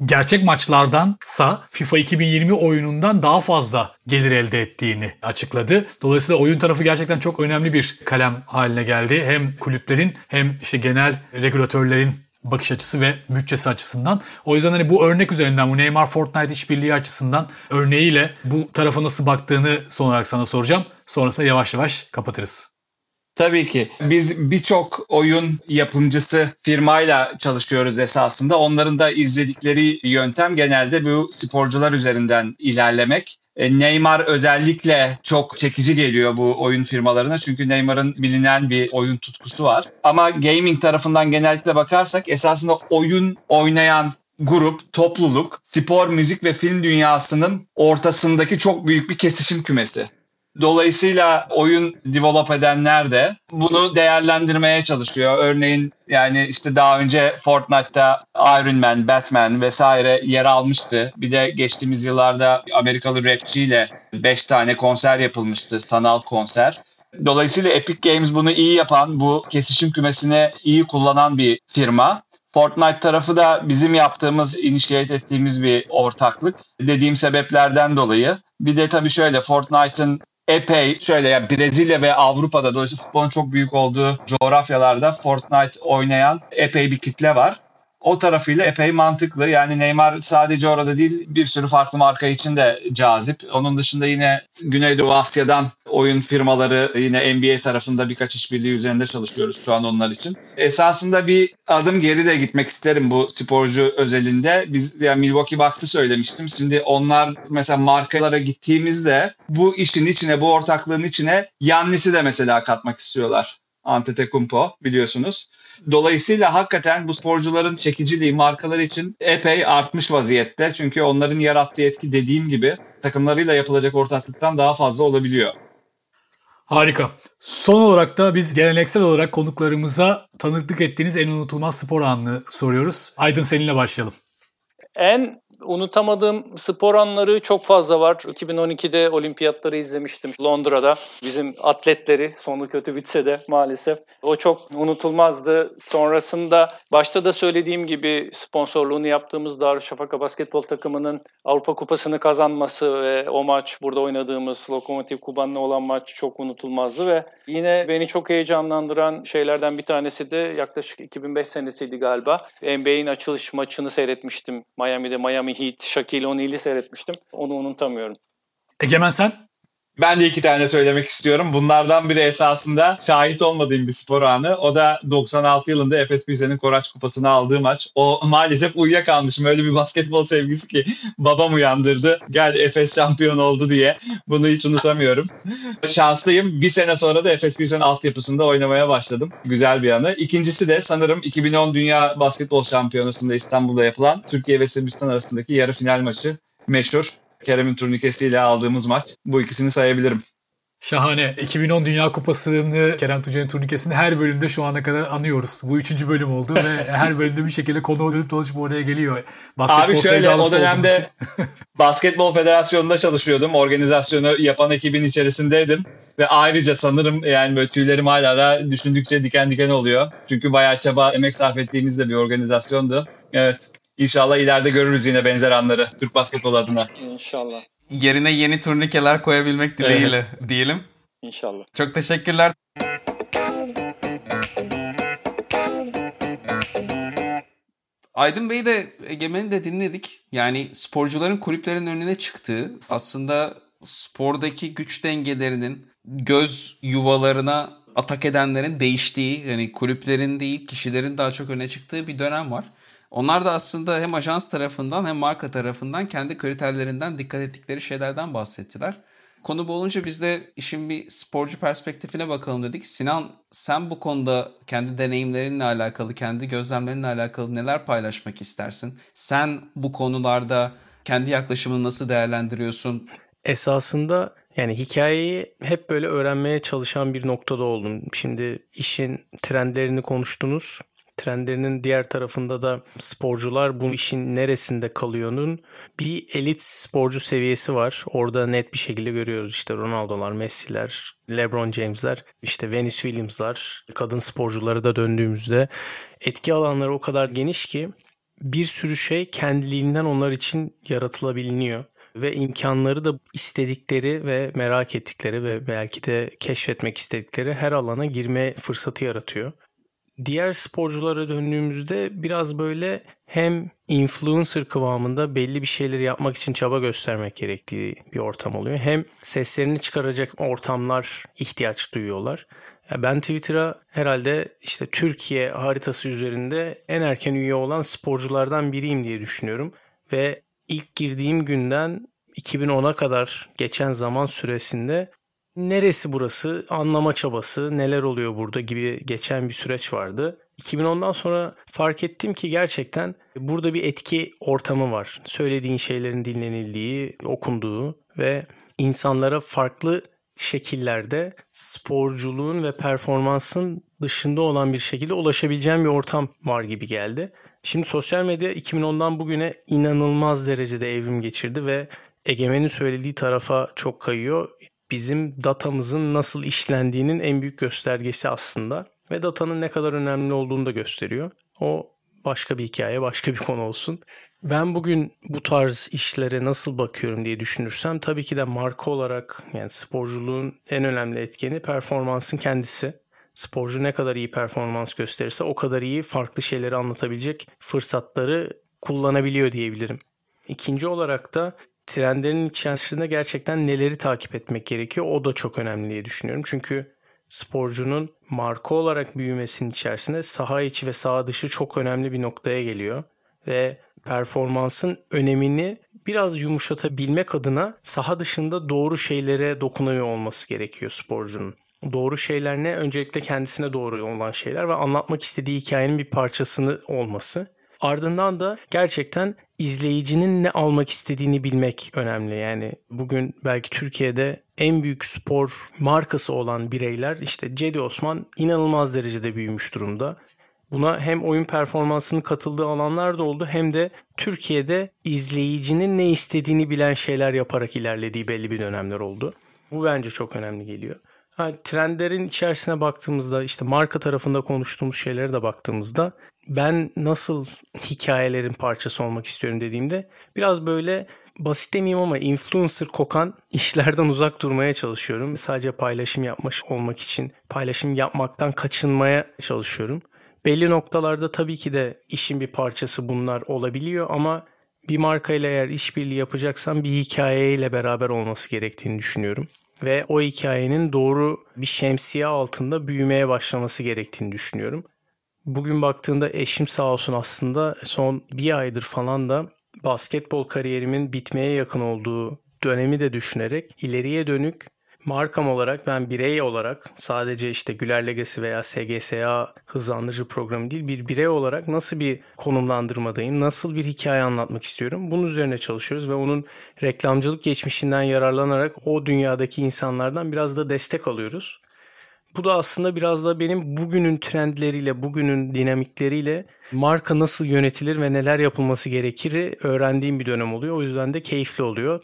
gerçek maçlardansa FIFA 2020 oyunundan daha fazla gelir elde ettiğini açıkladı. Dolayısıyla oyun tarafı gerçekten çok önemli bir kalem haline geldi. Hem kulüplerin hem işte genel regülatörlerin bakış açısı ve bütçesi açısından. O yüzden hani bu örnek üzerinden bu Neymar Fortnite işbirliği açısından örneğiyle bu tarafa nasıl baktığını son olarak sana soracağım. Sonrasında yavaş yavaş kapatırız. Tabii ki. Biz birçok oyun yapımcısı firmayla çalışıyoruz esasında. Onların da izledikleri yöntem genelde bu sporcular üzerinden ilerlemek. E, Neymar özellikle çok çekici geliyor bu oyun firmalarına. Çünkü Neymar'ın bilinen bir oyun tutkusu var. Ama gaming tarafından genellikle bakarsak esasında oyun oynayan grup, topluluk, spor, müzik ve film dünyasının ortasındaki çok büyük bir kesişim kümesi. Dolayısıyla oyun develop edenler de bunu değerlendirmeye çalışıyor. Örneğin yani işte daha önce Fortnite'ta Iron Man, Batman vesaire yer almıştı. Bir de geçtiğimiz yıllarda Amerikalı rapçiyle 5 tane konser yapılmıştı, sanal konser. Dolayısıyla Epic Games bunu iyi yapan, bu kesişim kümesini iyi kullanan bir firma. Fortnite tarafı da bizim yaptığımız, initiate ettiğimiz bir ortaklık. Dediğim sebeplerden dolayı. Bir de tabii şöyle Fortnite'ın epey şöyle ya Brezilya ve Avrupa'da dolayısıyla futbolun çok büyük olduğu coğrafyalarda Fortnite oynayan epey bir kitle var o tarafıyla epey mantıklı. Yani Neymar sadece orada değil bir sürü farklı marka için de cazip. Onun dışında yine Güneydoğu Asya'dan oyun firmaları yine NBA tarafında birkaç işbirliği üzerinde çalışıyoruz şu an onlar için. Esasında bir adım geri de gitmek isterim bu sporcu özelinde. Biz yani Milwaukee Bucks'ı söylemiştim. Şimdi onlar mesela markalara gittiğimizde bu işin içine, bu ortaklığın içine Yannis'i de mesela katmak istiyorlar. Antetokounmpo biliyorsunuz. Dolayısıyla hakikaten bu sporcuların çekiciliği markalar için epey artmış vaziyette. Çünkü onların yarattığı etki dediğim gibi takımlarıyla yapılacak ortaklıktan daha fazla olabiliyor. Harika. Son olarak da biz geleneksel olarak konuklarımıza tanıklık ettiğiniz en unutulmaz spor anını soruyoruz. Aydın seninle başlayalım. En unutamadığım spor anları çok fazla var. 2012'de olimpiyatları izlemiştim Londra'da. Bizim atletleri sonu kötü bitse de maalesef. O çok unutulmazdı. Sonrasında başta da söylediğim gibi sponsorluğunu yaptığımız Darüşşafaka basketbol takımının Avrupa Kupası'nı kazanması ve o maç burada oynadığımız Lokomotiv Kuban'la olan maç çok unutulmazdı ve yine beni çok heyecanlandıran şeylerden bir tanesi de yaklaşık 2005 senesiydi galiba. NBA'in açılış maçını seyretmiştim. Miami'de Miami Heat, Shaquille O'Neal'i seyretmiştim. Onu unutamıyorum. Egemen sen? Ben de iki tane söylemek istiyorum. Bunlardan biri esasında şahit olmadığım bir spor anı. O da 96 yılında Efes Pilsen'in Koraç Kupası'nı aldığı maç. O maalesef uyuyakalmışım. Öyle bir basketbol sevgisi ki babam uyandırdı. Gel Efes şampiyon oldu diye. Bunu hiç unutamıyorum. Şanslıyım. Bir sene sonra da Efes Pilsen altyapısında oynamaya başladım. Güzel bir anı. İkincisi de sanırım 2010 Dünya Basketbol Şampiyonası'nda İstanbul'da yapılan Türkiye ve Sırbistan arasındaki yarı final maçı. Meşhur. Kerem'in turnikesiyle aldığımız maç. Bu ikisini sayabilirim. Şahane. 2010 Dünya Kupası'nı Kerem Tuncay'ın turnikesini her bölümde şu ana kadar anıyoruz. Bu üçüncü bölüm oldu ve her bölümde bir şekilde konu dönüp dolaşıp oraya geliyor. Basketbol Abi şöyle o dönemde Basketbol Federasyonu'nda çalışıyordum. Organizasyonu yapan ekibin içerisindeydim. Ve ayrıca sanırım yani böyle tüylerim hala da düşündükçe diken diken oluyor. Çünkü bayağı çaba, emek sarf ettiğimiz de bir organizasyondu. Evet. İnşallah ileride görürüz yine benzer anları Türk basketbol adına. İnşallah. Yerine yeni turnikeler koyabilmek dileğiyle evet. diyelim. İnşallah. Çok teşekkürler. Aydın Bey'i de Egemen'i de dinledik. Yani sporcuların kulüplerin önüne çıktığı aslında spordaki güç dengelerinin göz yuvalarına atak edenlerin değiştiği yani kulüplerin değil kişilerin daha çok öne çıktığı bir dönem var. Onlar da aslında hem ajans tarafından hem marka tarafından kendi kriterlerinden dikkat ettikleri şeylerden bahsettiler. Konu bu olunca biz de işin bir sporcu perspektifine bakalım dedik. Sinan sen bu konuda kendi deneyimlerinle alakalı, kendi gözlemlerinle alakalı neler paylaşmak istersin? Sen bu konularda kendi yaklaşımını nasıl değerlendiriyorsun? Esasında yani hikayeyi hep böyle öğrenmeye çalışan bir noktada oldum. Şimdi işin trendlerini konuştunuz trendlerinin diğer tarafında da sporcular bu işin neresinde kalıyor'nun bir elit sporcu seviyesi var. Orada net bir şekilde görüyoruz. İşte Ronaldo'lar, Messi'ler, LeBron James'ler, işte Venus Williams'lar, kadın sporcuları da döndüğümüzde etki alanları o kadar geniş ki bir sürü şey kendiliğinden onlar için yaratılabiliyor. Ve imkanları da istedikleri ve merak ettikleri ve belki de keşfetmek istedikleri her alana girme fırsatı yaratıyor diğer sporculara döndüğümüzde biraz böyle hem influencer kıvamında belli bir şeyleri yapmak için çaba göstermek gerektiği bir ortam oluyor. Hem seslerini çıkaracak ortamlar ihtiyaç duyuyorlar. Ben Twitter'a herhalde işte Türkiye haritası üzerinde en erken üye olan sporculardan biriyim diye düşünüyorum. Ve ilk girdiğim günden 2010'a kadar geçen zaman süresinde neresi burası, anlama çabası, neler oluyor burada gibi geçen bir süreç vardı. 2010'dan sonra fark ettim ki gerçekten burada bir etki ortamı var. Söylediğin şeylerin dinlenildiği, okunduğu ve insanlara farklı şekillerde sporculuğun ve performansın dışında olan bir şekilde ulaşabileceğim bir ortam var gibi geldi. Şimdi sosyal medya 2010'dan bugüne inanılmaz derecede evrim geçirdi ve Egemen'in söylediği tarafa çok kayıyor bizim datamızın nasıl işlendiğinin en büyük göstergesi aslında. Ve datanın ne kadar önemli olduğunu da gösteriyor. O başka bir hikaye, başka bir konu olsun. Ben bugün bu tarz işlere nasıl bakıyorum diye düşünürsem tabii ki de marka olarak yani sporculuğun en önemli etkeni performansın kendisi. Sporcu ne kadar iyi performans gösterirse o kadar iyi farklı şeyleri anlatabilecek fırsatları kullanabiliyor diyebilirim. İkinci olarak da trendlerin içerisinde gerçekten neleri takip etmek gerekiyor o da çok önemli diye düşünüyorum. Çünkü sporcunun marka olarak büyümesinin içerisinde saha içi ve saha dışı çok önemli bir noktaya geliyor. Ve performansın önemini biraz yumuşatabilmek adına saha dışında doğru şeylere dokunuyor olması gerekiyor sporcunun. Doğru şeyler ne? Öncelikle kendisine doğru olan şeyler ve anlatmak istediği hikayenin bir parçasını olması. Ardından da gerçekten izleyicinin ne almak istediğini bilmek önemli. Yani bugün belki Türkiye'de en büyük spor markası olan bireyler işte Cedi Osman inanılmaz derecede büyümüş durumda. Buna hem oyun performansının katıldığı alanlar da oldu hem de Türkiye'de izleyicinin ne istediğini bilen şeyler yaparak ilerlediği belli bir dönemler oldu. Bu bence çok önemli geliyor. Ha, trendlerin içerisine baktığımızda işte marka tarafında konuştuğumuz şeylere de baktığımızda ben nasıl hikayelerin parçası olmak istiyorum dediğimde biraz böyle basit demeyeyim ama influencer kokan işlerden uzak durmaya çalışıyorum. Sadece paylaşım yapmış olmak için paylaşım yapmaktan kaçınmaya çalışıyorum. Belli noktalarda tabii ki de işin bir parçası bunlar olabiliyor ama bir markayla eğer işbirliği yapacaksan bir hikayeyle beraber olması gerektiğini düşünüyorum. Ve o hikayenin doğru bir şemsiye altında büyümeye başlaması gerektiğini düşünüyorum. Bugün baktığında eşim sağ olsun aslında son bir aydır falan da basketbol kariyerimin bitmeye yakın olduğu dönemi de düşünerek ileriye dönük markam olarak ben birey olarak sadece işte Güler Legacy veya SGSA hızlandırıcı programı değil bir birey olarak nasıl bir konumlandırmadayım, nasıl bir hikaye anlatmak istiyorum bunun üzerine çalışıyoruz ve onun reklamcılık geçmişinden yararlanarak o dünyadaki insanlardan biraz da destek alıyoruz. Bu da aslında biraz da benim bugünün trendleriyle, bugünün dinamikleriyle marka nasıl yönetilir ve neler yapılması gerekir öğrendiğim bir dönem oluyor. O yüzden de keyifli oluyor.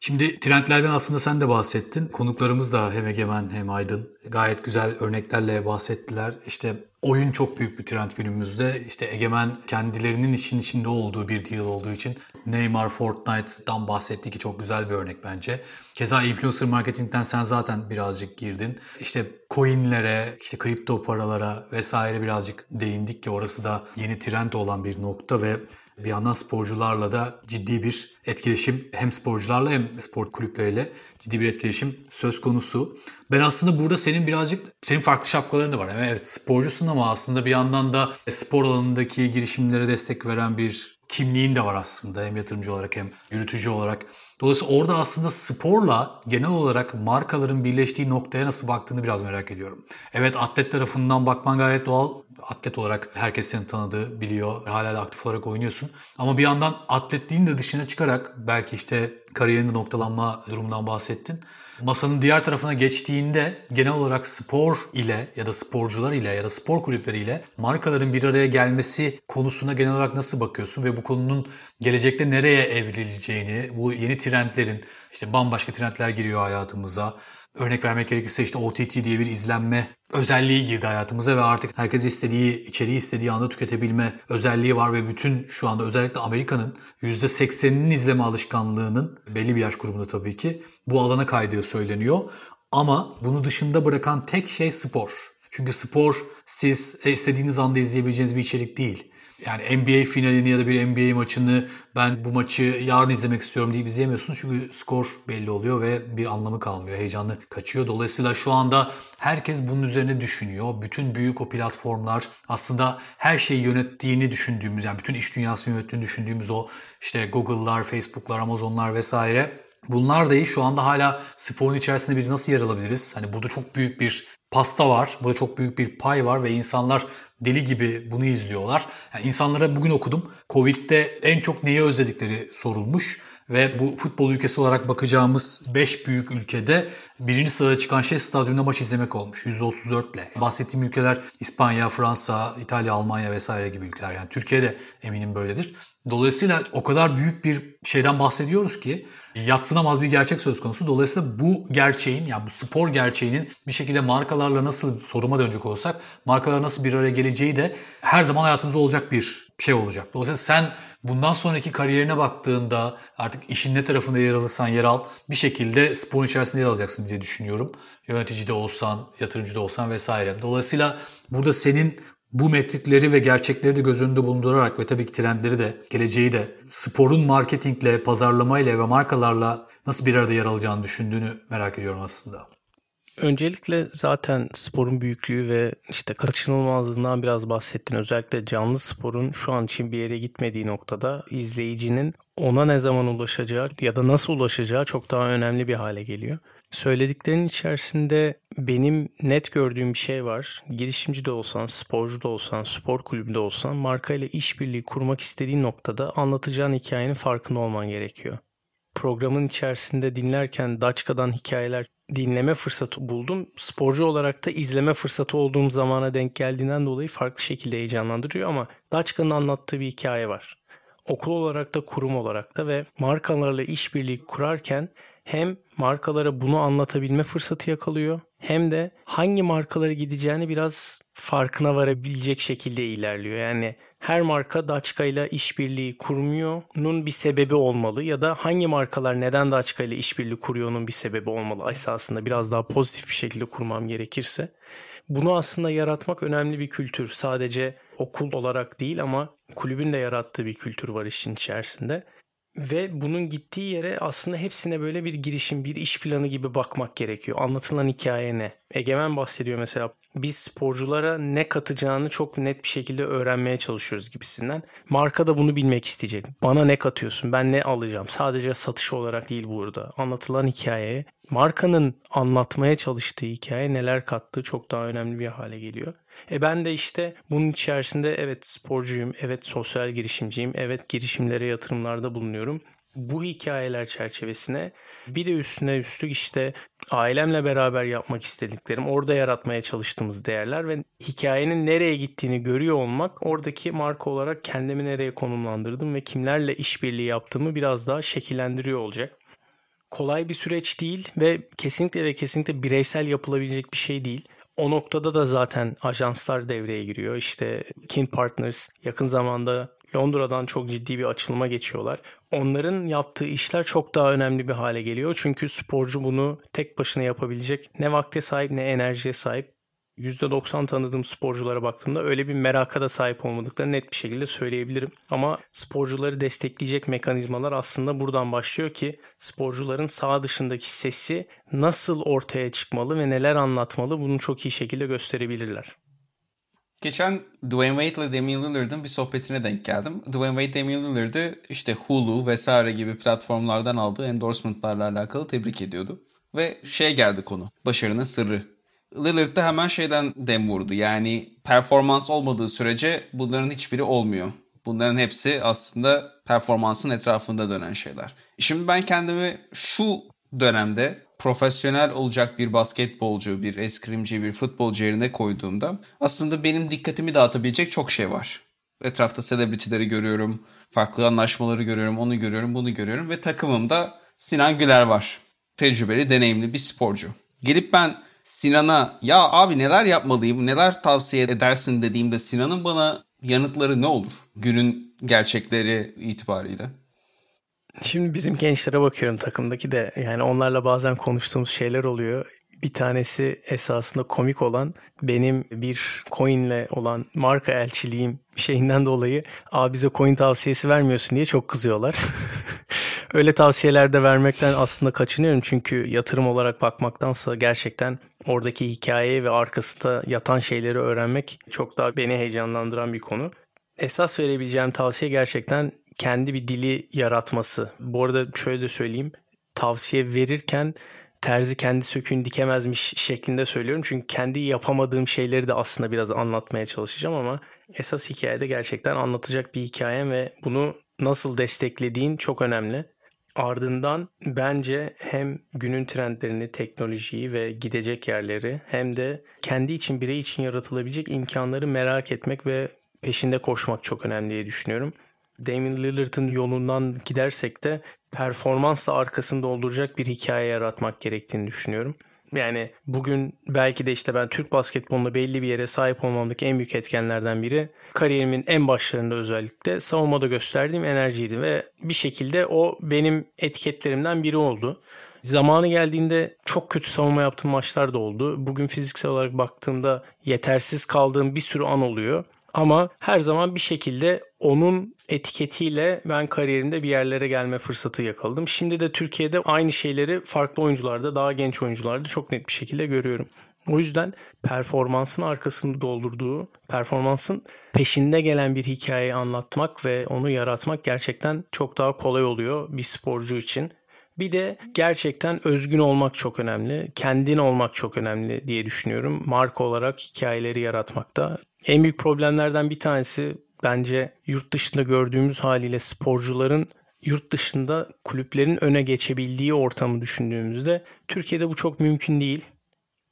Şimdi trendlerden aslında sen de bahsettin. Konuklarımız da hem Egemen hem Aydın gayet güzel örneklerle bahsettiler. İşte oyun çok büyük bir trend günümüzde. İşte Egemen kendilerinin için içinde olduğu bir deal olduğu için Neymar, Fortnite'dan bahsetti ki çok güzel bir örnek bence. Keza influencer marketingten sen zaten birazcık girdin. İşte coinlere, işte kripto paralara vesaire birazcık değindik ki orası da yeni trend olan bir nokta ve bir yandan sporcularla da ciddi bir etkileşim hem sporcularla hem spor kulüpleriyle ciddi bir etkileşim söz konusu. Ben aslında burada senin birazcık senin farklı şapkaların da var. Yani evet sporcusun ama aslında bir yandan da spor alanındaki girişimlere destek veren bir kimliğin de var aslında hem yatırımcı olarak hem yürütücü olarak. Dolayısıyla orada aslında sporla genel olarak markaların birleştiği noktaya nasıl baktığını biraz merak ediyorum. Evet atlet tarafından bakman gayet doğal. Atlet olarak herkes seni tanıdığı, biliyor. Hala da aktif olarak oynuyorsun. Ama bir yandan atletliğin de dışına çıkarak belki işte kariyerinde noktalanma durumundan bahsettin. Masanın diğer tarafına geçtiğinde genel olarak spor ile ya da sporcular ile ya da spor kulüpleri ile markaların bir araya gelmesi konusuna genel olarak nasıl bakıyorsun ve bu konunun gelecekte nereye evrileceğini, bu yeni trendlerin işte bambaşka trendler giriyor hayatımıza. Örnek vermek gerekirse işte OTT diye bir izlenme özelliği girdi hayatımıza ve artık herkes istediği içeriği istediği anda tüketebilme özelliği var ve bütün şu anda özellikle Amerika'nın %80'inin izleme alışkanlığının belli bir yaş grubunda tabii ki bu alana kaydığı söyleniyor. Ama bunu dışında bırakan tek şey spor. Çünkü spor siz istediğiniz anda izleyebileceğiniz bir içerik değil. Yani NBA finalini ya da bir NBA maçını ben bu maçı yarın izlemek istiyorum diye izleyemiyorsunuz. Çünkü skor belli oluyor ve bir anlamı kalmıyor. Heyecanlı kaçıyor. Dolayısıyla şu anda herkes bunun üzerine düşünüyor. Bütün büyük o platformlar aslında her şeyi yönettiğini düşündüğümüz yani bütün iş dünyasını yönettiğini düşündüğümüz o işte Google'lar, Facebook'lar, Amazon'lar vesaire Bunlar dahi şu anda hala sporun içerisinde biz nasıl yer alabiliriz? Hani burada çok büyük bir pasta var, burada çok büyük bir pay var ve insanlar deli gibi bunu izliyorlar. Yani insanlara bugün okudum. Covid'de en çok neyi özledikleri sorulmuş. Ve bu futbol ülkesi olarak bakacağımız 5 büyük ülkede birinci sırada çıkan şey stadyumda maç izlemek olmuş %34 ile. Bahsettiğim ülkeler İspanya, Fransa, İtalya, Almanya vesaire gibi ülkeler. Yani Türkiye'de eminim böyledir. Dolayısıyla o kadar büyük bir şeyden bahsediyoruz ki yatsınamaz bir gerçek söz konusu. Dolayısıyla bu gerçeğin yani bu spor gerçeğinin bir şekilde markalarla nasıl soruma dönecek olsak markalar nasıl bir araya geleceği de her zaman hayatımızda olacak bir şey olacak. Dolayısıyla sen bundan sonraki kariyerine baktığında artık işin ne tarafında yer alırsan yer al bir şekilde spor içerisinde yer alacaksın diye düşünüyorum. Yönetici de olsan, yatırımcı da olsan vesaire. Dolayısıyla burada senin bu metrikleri ve gerçekleri de göz önünde bulundurarak ve tabii ki trendleri de, geleceği de sporun marketingle, pazarlamayla ve markalarla nasıl bir arada yer alacağını düşündüğünü merak ediyorum aslında. Öncelikle zaten sporun büyüklüğü ve işte kaçınılmazlığından biraz bahsettin. Özellikle canlı sporun şu an için bir yere gitmediği noktada izleyicinin ona ne zaman ulaşacağı ya da nasıl ulaşacağı çok daha önemli bir hale geliyor. Söylediklerin içerisinde benim net gördüğüm bir şey var. Girişimci de olsan, sporcu da olsan, spor kulübü de olsan markayla işbirliği kurmak istediğin noktada anlatacağın hikayenin farkında olman gerekiyor. programın içerisinde dinlerken Daçka'dan hikayeler dinleme fırsatı buldum. Sporcu olarak da izleme fırsatı olduğum zamana denk geldiğinden dolayı farklı şekilde heyecanlandırıyor ama Daçka'nın anlattığı bir hikaye var. Okul olarak da kurum olarak da ve markalarla işbirliği kurarken hem markalara bunu anlatabilme fırsatı yakalıyor hem de hangi markalara gideceğini biraz farkına varabilecek şekilde ilerliyor. Yani her marka Daçka ile işbirliği kurmuyor'nun bir sebebi olmalı ya da hangi markalar neden Daçka ile işbirliği kuruyor'nun bir sebebi olmalı. Esasında biraz daha pozitif bir şekilde kurmam gerekirse. Bunu aslında yaratmak önemli bir kültür. Sadece okul olarak değil ama kulübün de yarattığı bir kültür var işin içerisinde. Ve bunun gittiği yere aslında hepsine böyle bir girişim, bir iş planı gibi bakmak gerekiyor. Anlatılan hikaye ne? Egemen bahsediyor mesela biz sporculara ne katacağını çok net bir şekilde öğrenmeye çalışıyoruz gibisinden. Marka da bunu bilmek isteyecek. Bana ne katıyorsun? Ben ne alacağım? Sadece satış olarak değil burada. Anlatılan hikayeye, markanın anlatmaya çalıştığı hikaye neler kattığı çok daha önemli bir hale geliyor. E ben de işte bunun içerisinde evet sporcuyum, evet sosyal girişimciyim, evet girişimlere yatırımlarda bulunuyorum bu hikayeler çerçevesine bir de üstüne üstlük işte ailemle beraber yapmak istediklerim, orada yaratmaya çalıştığımız değerler ve hikayenin nereye gittiğini görüyor olmak oradaki marka olarak kendimi nereye konumlandırdım ve kimlerle işbirliği yaptığımı biraz daha şekillendiriyor olacak. Kolay bir süreç değil ve kesinlikle ve kesinlikle bireysel yapılabilecek bir şey değil. O noktada da zaten ajanslar devreye giriyor. İşte Kin Partners yakın zamanda Londra'dan çok ciddi bir açılıma geçiyorlar. Onların yaptığı işler çok daha önemli bir hale geliyor. Çünkü sporcu bunu tek başına yapabilecek ne vakte sahip ne enerjiye sahip. %90 tanıdığım sporculara baktığımda öyle bir meraka da sahip olmadıklarını net bir şekilde söyleyebilirim. Ama sporcuları destekleyecek mekanizmalar aslında buradan başlıyor ki sporcuların sağ dışındaki sesi nasıl ortaya çıkmalı ve neler anlatmalı bunu çok iyi şekilde gösterebilirler. Geçen Dwayne Wade ile Damian Lillard'ın bir sohbetine denk geldim. Dwayne Wade Damian Lillard'ı işte Hulu vesaire gibi platformlardan aldığı endorsementlarla alakalı tebrik ediyordu. Ve şey geldi konu. Başarının sırrı. Lillard da hemen şeyden dem vurdu. Yani performans olmadığı sürece bunların hiçbiri olmuyor. Bunların hepsi aslında performansın etrafında dönen şeyler. Şimdi ben kendimi şu dönemde profesyonel olacak bir basketbolcu, bir eskrimci, bir futbolcu yerine koyduğumda aslında benim dikkatimi dağıtabilecek çok şey var. Etrafta celebrity'leri görüyorum, farklı anlaşmaları görüyorum, onu görüyorum, bunu görüyorum ve takımımda Sinan Güler var. Tecrübeli, deneyimli bir sporcu. Gelip ben Sinan'a ya abi neler yapmalıyım, neler tavsiye edersin dediğimde Sinan'ın bana yanıtları ne olur günün gerçekleri itibariyle? Şimdi bizim gençlere bakıyorum takımdaki de yani onlarla bazen konuştuğumuz şeyler oluyor. Bir tanesi esasında komik olan benim bir coinle olan marka elçiliğim şeyinden dolayı abi bize coin tavsiyesi vermiyorsun diye çok kızıyorlar. Öyle tavsiyeler de vermekten aslında kaçınıyorum çünkü yatırım olarak bakmaktansa gerçekten oradaki hikaye ve arkasında yatan şeyleri öğrenmek çok daha beni heyecanlandıran bir konu. Esas verebileceğim tavsiye gerçekten kendi bir dili yaratması. Bu arada şöyle de söyleyeyim. Tavsiye verirken terzi kendi söküğünü dikemezmiş şeklinde söylüyorum. Çünkü kendi yapamadığım şeyleri de aslında biraz anlatmaya çalışacağım ama esas hikayede gerçekten anlatacak bir hikayem ve bunu nasıl desteklediğin çok önemli. Ardından bence hem günün trendlerini, teknolojiyi ve gidecek yerleri hem de kendi için birey için yaratılabilecek imkanları merak etmek ve peşinde koşmak çok önemli diye düşünüyorum. Damian Lillard'ın yolundan gidersek de performansla arkasını dolduracak bir hikaye yaratmak gerektiğini düşünüyorum. Yani bugün belki de işte ben Türk basketbolunda belli bir yere sahip olmamdaki en büyük etkenlerden biri kariyerimin en başlarında özellikle savunmada gösterdiğim enerjiydi ve bir şekilde o benim etiketlerimden biri oldu. Zamanı geldiğinde çok kötü savunma yaptığım maçlar da oldu. Bugün fiziksel olarak baktığımda yetersiz kaldığım bir sürü an oluyor. Ama her zaman bir şekilde onun etiketiyle ben kariyerimde bir yerlere gelme fırsatı yakaladım. Şimdi de Türkiye'de aynı şeyleri farklı oyuncularda, daha genç oyuncularda çok net bir şekilde görüyorum. O yüzden performansın arkasını doldurduğu, performansın peşinde gelen bir hikayeyi anlatmak ve onu yaratmak gerçekten çok daha kolay oluyor bir sporcu için. Bir de gerçekten özgün olmak çok önemli. Kendin olmak çok önemli diye düşünüyorum. Marka olarak hikayeleri yaratmakta. En büyük problemlerden bir tanesi bence yurt dışında gördüğümüz haliyle sporcuların yurt dışında kulüplerin öne geçebildiği ortamı düşündüğümüzde Türkiye'de bu çok mümkün değil.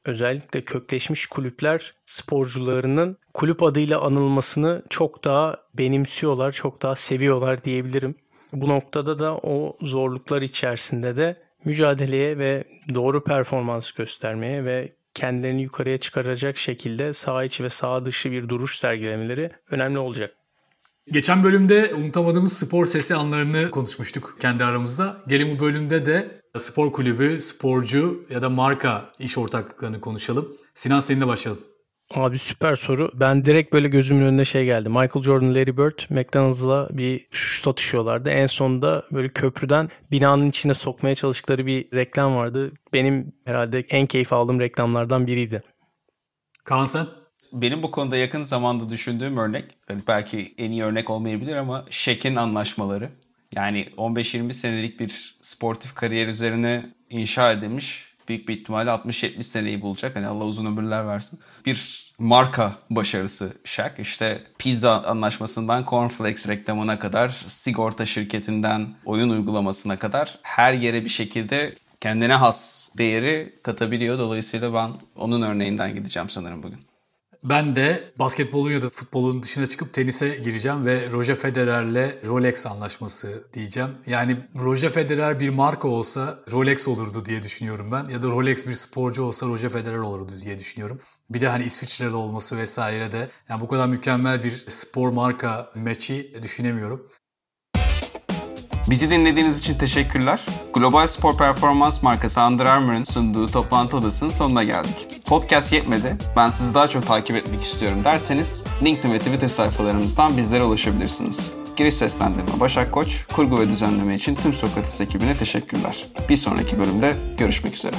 Özellikle kökleşmiş kulüpler sporcularının kulüp adıyla anılmasını çok daha benimsiyorlar, çok daha seviyorlar diyebilirim. Bu noktada da o zorluklar içerisinde de mücadeleye ve doğru performans göstermeye ve kendilerini yukarıya çıkaracak şekilde sağ içi ve sağ dışı bir duruş sergilemeleri önemli olacak. Geçen bölümde unutamadığımız spor sesi anlarını konuşmuştuk kendi aramızda. Gelin bu bölümde de spor kulübü, sporcu ya da marka iş ortaklıklarını konuşalım. Sinan seninle başlayalım. Abi süper soru. Ben direkt böyle gözümün önüne şey geldi. Michael Jordan, Larry Bird McDonald's'la bir şut atışıyorlardı. En sonunda böyle köprüden binanın içine sokmaya çalıştıkları bir reklam vardı. Benim herhalde en keyif aldığım reklamlardan biriydi. Kaan sen? Benim bu konuda yakın zamanda düşündüğüm örnek, hani belki en iyi örnek olmayabilir ama Shaq'in anlaşmaları. Yani 15-20 senelik bir sportif kariyer üzerine inşa edilmiş büyük bir ihtimalle 60-70 seneyi bulacak. Hani Allah uzun ömürler versin. Bir marka başarısı Shaq. İşte pizza anlaşmasından cornflakes reklamına kadar, sigorta şirketinden oyun uygulamasına kadar her yere bir şekilde kendine has değeri katabiliyor. Dolayısıyla ben onun örneğinden gideceğim sanırım bugün. Ben de basketbolun ya da futbolun dışına çıkıp tenise gireceğim ve Roger Federer'le Rolex anlaşması diyeceğim. Yani Roger Federer bir marka olsa Rolex olurdu diye düşünüyorum ben. Ya da Rolex bir sporcu olsa Roger Federer olurdu diye düşünüyorum. Bir de hani İsviçreli olması vesaire de yani bu kadar mükemmel bir spor marka maçı düşünemiyorum. Bizi dinlediğiniz için teşekkürler. Global spor performans markası Under Armour'ın sunduğu toplantı odasının sonuna geldik. Podcast yetmedi, ben sizi daha çok takip etmek istiyorum derseniz LinkedIn ve Twitter sayfalarımızdan bizlere ulaşabilirsiniz. Giriş seslendirme Başak Koç, kurgu ve düzenleme için tüm Sokrates ekibine teşekkürler. Bir sonraki bölümde görüşmek üzere.